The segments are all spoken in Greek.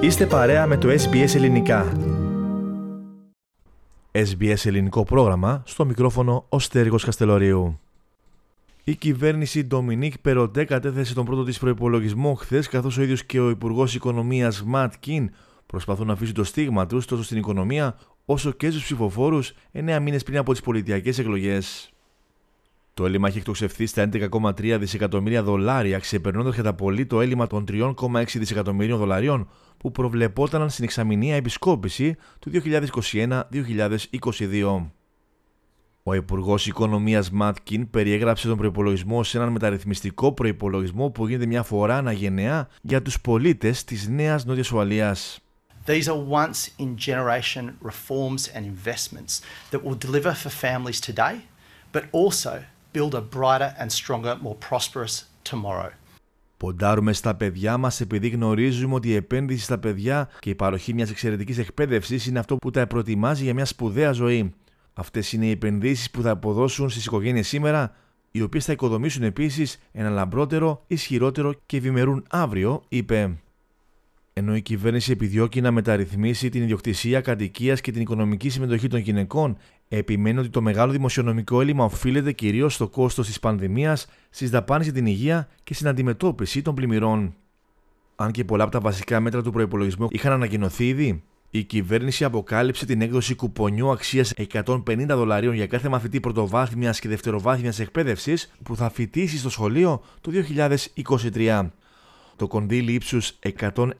Είστε παρέα με το SBS Ελληνικά. SBS Ελληνικό πρόγραμμα, στο μικρόφωνο ο Στέργος Καστελωρίου. Η κυβέρνηση Ντομινίκ Περοντέ κατέθεσε τον πρώτο της προϋπολογισμό χθες, καθώς ο ίδιος και ο Υπουργός Οικονομίας Ματ Κιν προσπαθούν να αφήσουν το στίγμα τους τόσο στην οικονομία όσο και στους ψηφοφόρους 9 μήνες πριν από τις πολιτιακές εκλογές. Το έλλειμμα έχει εκτοξευθεί στα 11,3 δισεκατομμύρια δολάρια, ξεπερνώντας κατά πολύ το έλλειμμα των 3,6 δισεκατομμυρίων δολαρίων που προβλεπόταν στην εξαμηνία επισκόπηση του 2021-2022. Ο Υπουργός Οικονομίας Μάτκιν περιέγραψε τον προπολογισμό σε έναν μεταρρυθμιστικό προπολογισμό που γίνεται μια φορά αναγενναία για τους πολίτες της Νέας Νότιας Ουαλίας. These are once in generation reforms and investments that will deliver for families today, but also build a brighter and stronger, more prosperous tomorrow. Ποντάρουμε στα παιδιά μας επειδή γνωρίζουμε ότι η επένδυση στα παιδιά και η παροχή μιας εξαιρετικής εκπαίδευσης είναι αυτό που τα προετοιμάζει για μια σπουδαία ζωή. Αυτές είναι οι επενδύσεις που θα αποδώσουν στις οικογένειες σήμερα, οι οποίες θα οικοδομήσουν επίσης ένα λαμπρότερο, ισχυρότερο και ευημερούν αύριο, είπε. Ενώ η κυβέρνηση επιδιώκει να μεταρρυθμίσει την ιδιοκτησία κατοικίας και την οικονομική συμμετοχή των γυναικών, επιμένει ότι το μεγάλο δημοσιονομικό έλλειμμα οφείλεται κυρίως στο κόστος της πανδημίας, στις δαπάνες για την υγεία και στην αντιμετώπιση των πλημμυρών. Αν και πολλά από τα βασικά μέτρα του προπολογισμού είχαν ανακοινωθεί ήδη, η κυβέρνηση αποκάλυψε την έκδοση κουπονιού αξίας 150 δολαρίων για κάθε μαθητή πρωτοβάθμιας και δευτεροβάθμιας εκπαίδευσης που θα φοιτήσει στο σχολείο το 2023. Το κονδύλι ύψους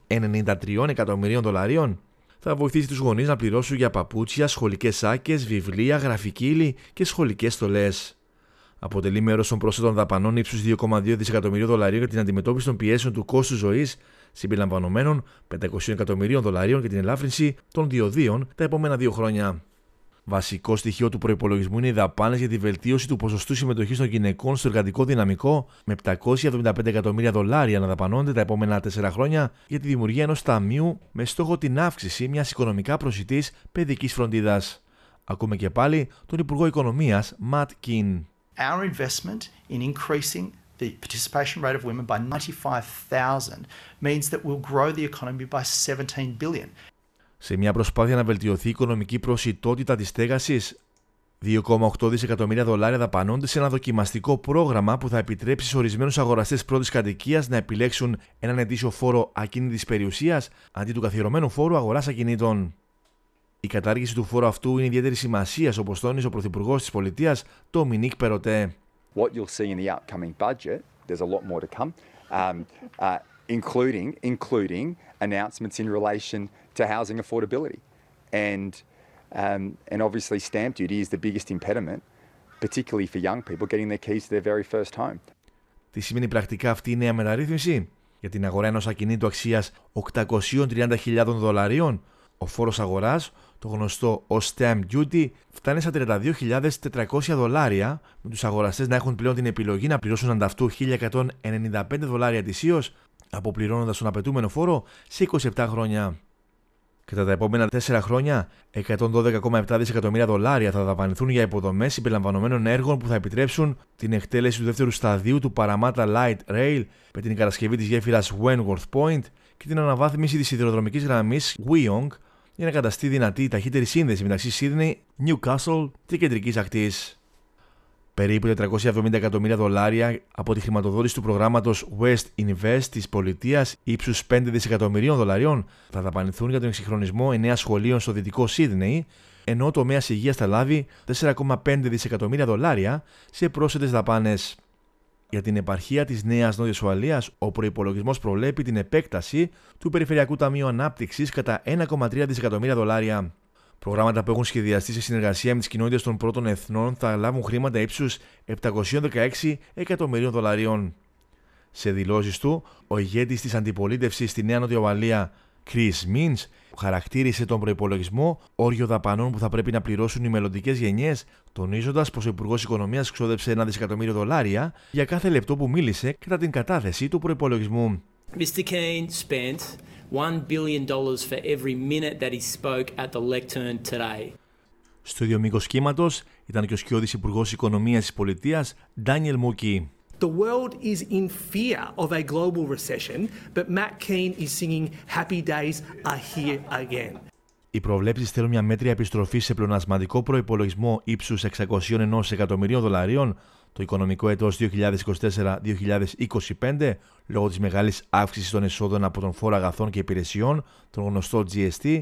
193 εκατομμυρίων δολαρίων θα βοηθήσει τους γονείς να πληρώσουν για παπούτσια, σχολικές σάκες, βιβλία, γραφική ύλη και σχολικές στολές. Αποτελεί μέρος των πρόσθετων δαπανών ύψους 2,2 δισεκατομμυρίων δολαρίων για την αντιμετώπιση των πιέσεων του κόστους ζωής, συμπεριλαμβανομένων 500 εκατομμυρίων δολαρίων για την ελάφρυνση των διοδίων τα επόμενα δύο χρόνια. Βασικό στοιχείο του προπολογισμού είναι οι δαπάνες για τη βελτίωση του ποσοστού συμμετοχής των γυναικών στο εργατικό δυναμικό, με 775 εκατομμύρια δολάρια να δαπανώνται τα επόμενα 4 χρόνια για τη δημιουργία ενός ταμείου με στόχο την αύξηση μιας οικονομικά προσιτής παιδικής φροντίδας. Ακούμε και πάλι τον Υπουργό Οικονομίας, Ματ Κιν. Our investment in increasing the participation rate of women by 95,000 means that we'll grow the economy by 17 billion. Σε μια προσπάθεια να βελτιωθεί η οικονομική προσιτότητα της στέγασης, 2,8 δισεκατομμύρια δολάρια δαπανώνται σε ένα δοκιμαστικό πρόγραμμα που θα επιτρέψει σε ορισμένους αγοραστές πρώτης κατοικίας να επιλέξουν έναν ετήσιο φόρο ακίνητης περιουσίας αντί του καθιερωμένου φόρου αγοράς ακινήτων. Η κατάργηση του φόρου αυτού είναι ιδιαίτερη σημασία, όπως τόνισε ο Πρωθυπουργός της Πολιτείας, Ντομινίκ Περοτέ. What you'll see in the upcoming budget, there's a lot more to come, um, uh, including including announcements in relation to housing affordability, and um, and obviously stamp duty is the biggest impediment, particularly for young people getting their keys to their very first home. Τι σημαίνει πρακτικά αυτή η νέα μεταρρύθμιση; Για την αγορά ενός ακινήτου αξίας 830.000 δολαρίων. Ο φόρος αγοράς, το γνωστό ως stamp duty, φτάνει στα 32.400 δολάρια, με τους αγοραστές να έχουν πλέον την επιλογή να πληρώσουν ανταυτού 1.195 δολάρια ετησίω, αποπληρώνοντας τον απαιτούμενο φόρο σε 27 χρόνια. Κατά τα επόμενα 4 χρόνια, 112,7 δισεκατομμύρια δολάρια θα δαπανηθούν για υποδομές συμπεριλαμβανομένων έργων που θα επιτρέψουν την εκτέλεση του δεύτερου σταδίου του Parramatta Light Rail με την κατασκευή της γέφυρας Wentworth Point και την αναβάθμιση της σιδηροδρομικής γραμμής Wyong για να καταστεί δυνατή η ταχύτερη σύνδεση μεταξύ Sydney, Newcastle και κεντρικής ακτής. Περίπου 470 εκατομμύρια δολάρια από τη χρηματοδότηση του προγράμματος West Invest της πολιτείας ύψους 5 δισεκατομμυρίων δολαρίων θα δαπανηθούν για τον εξυγχρονισμό 9 σχολείων στο δυτικό Σίδνεϊ, ενώ ο τομέας υγείας θα λάβει 4,5 δισεκατομμύρια δολάρια σε πρόσθετες δαπάνες. Για την επαρχία της Νέας Νότιας Ουαλίας, ο προπολογισμό προβλέπει την επέκταση του Περιφερειακού Ταμείου Ανάπτυξης κατά 1,3 δισεκατομμύρια δολάρια. Προγράμματα που έχουν σχεδιαστεί σε συνεργασία με τις κοινότητες των πρώτων εθνών θα λάβουν χρήματα ύψους 716 εκατομμυρίων δολαρίων. Σε δηλώσεις του, ο ηγέτης της αντιπολίτευσης στη Νέα Νότια Ουαλία, Chris Means, χαρακτήρισε τον προπολογισμό όριο δαπανών που θα πρέπει να πληρώσουν οι μελλοντικές γενιές, τονίζοντας πως ο Υπουργός Οικονομίας ξόδεψε ένα δισεκατομμύριο δολάρια για κάθε λεπτό που μίλησε κατά την κατάθεση του προπολογισμού. Mr. Keane spent $1 billion for every minute that he spoke at the lectern today. Στο ίδιο μήκο κύματο ήταν και ο σκιώδης Υπουργός Οικονομίας της Πολιτείας, Ντάνιελ Μούκι. The world is in fear of a global recession, but Matt Keane is singing Happy Days are here again. Οι προβλέψεις θέλουν μια μέτρια επιστροφή σε πλεονασματικό προπολογισμό ύψους 601 εκατομμυρίων δολαρίων το οικονομικό έτος 2024-2025 λόγω της μεγάλης αύξησης των εσόδων από τον φόρο αγαθών και υπηρεσιών, τον γνωστό GST,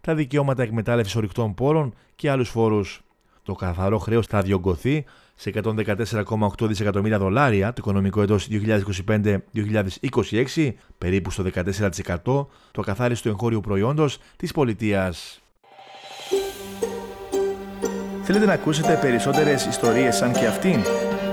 τα δικαιώματα εκμετάλλευσης ορυκτών πόρων και άλλους φόρους. Το καθαρό χρέος θα διωγγωθεί σε 114,8 δισεκατομμύρια δολάρια το οικονομικό έτος 2025-2026, περίπου στο 14% το καθάριστο εγχώριου προϊόντος της πολιτείας. Θέλετε να ακούσετε περισσότερες ιστορίες σαν και αυτήν;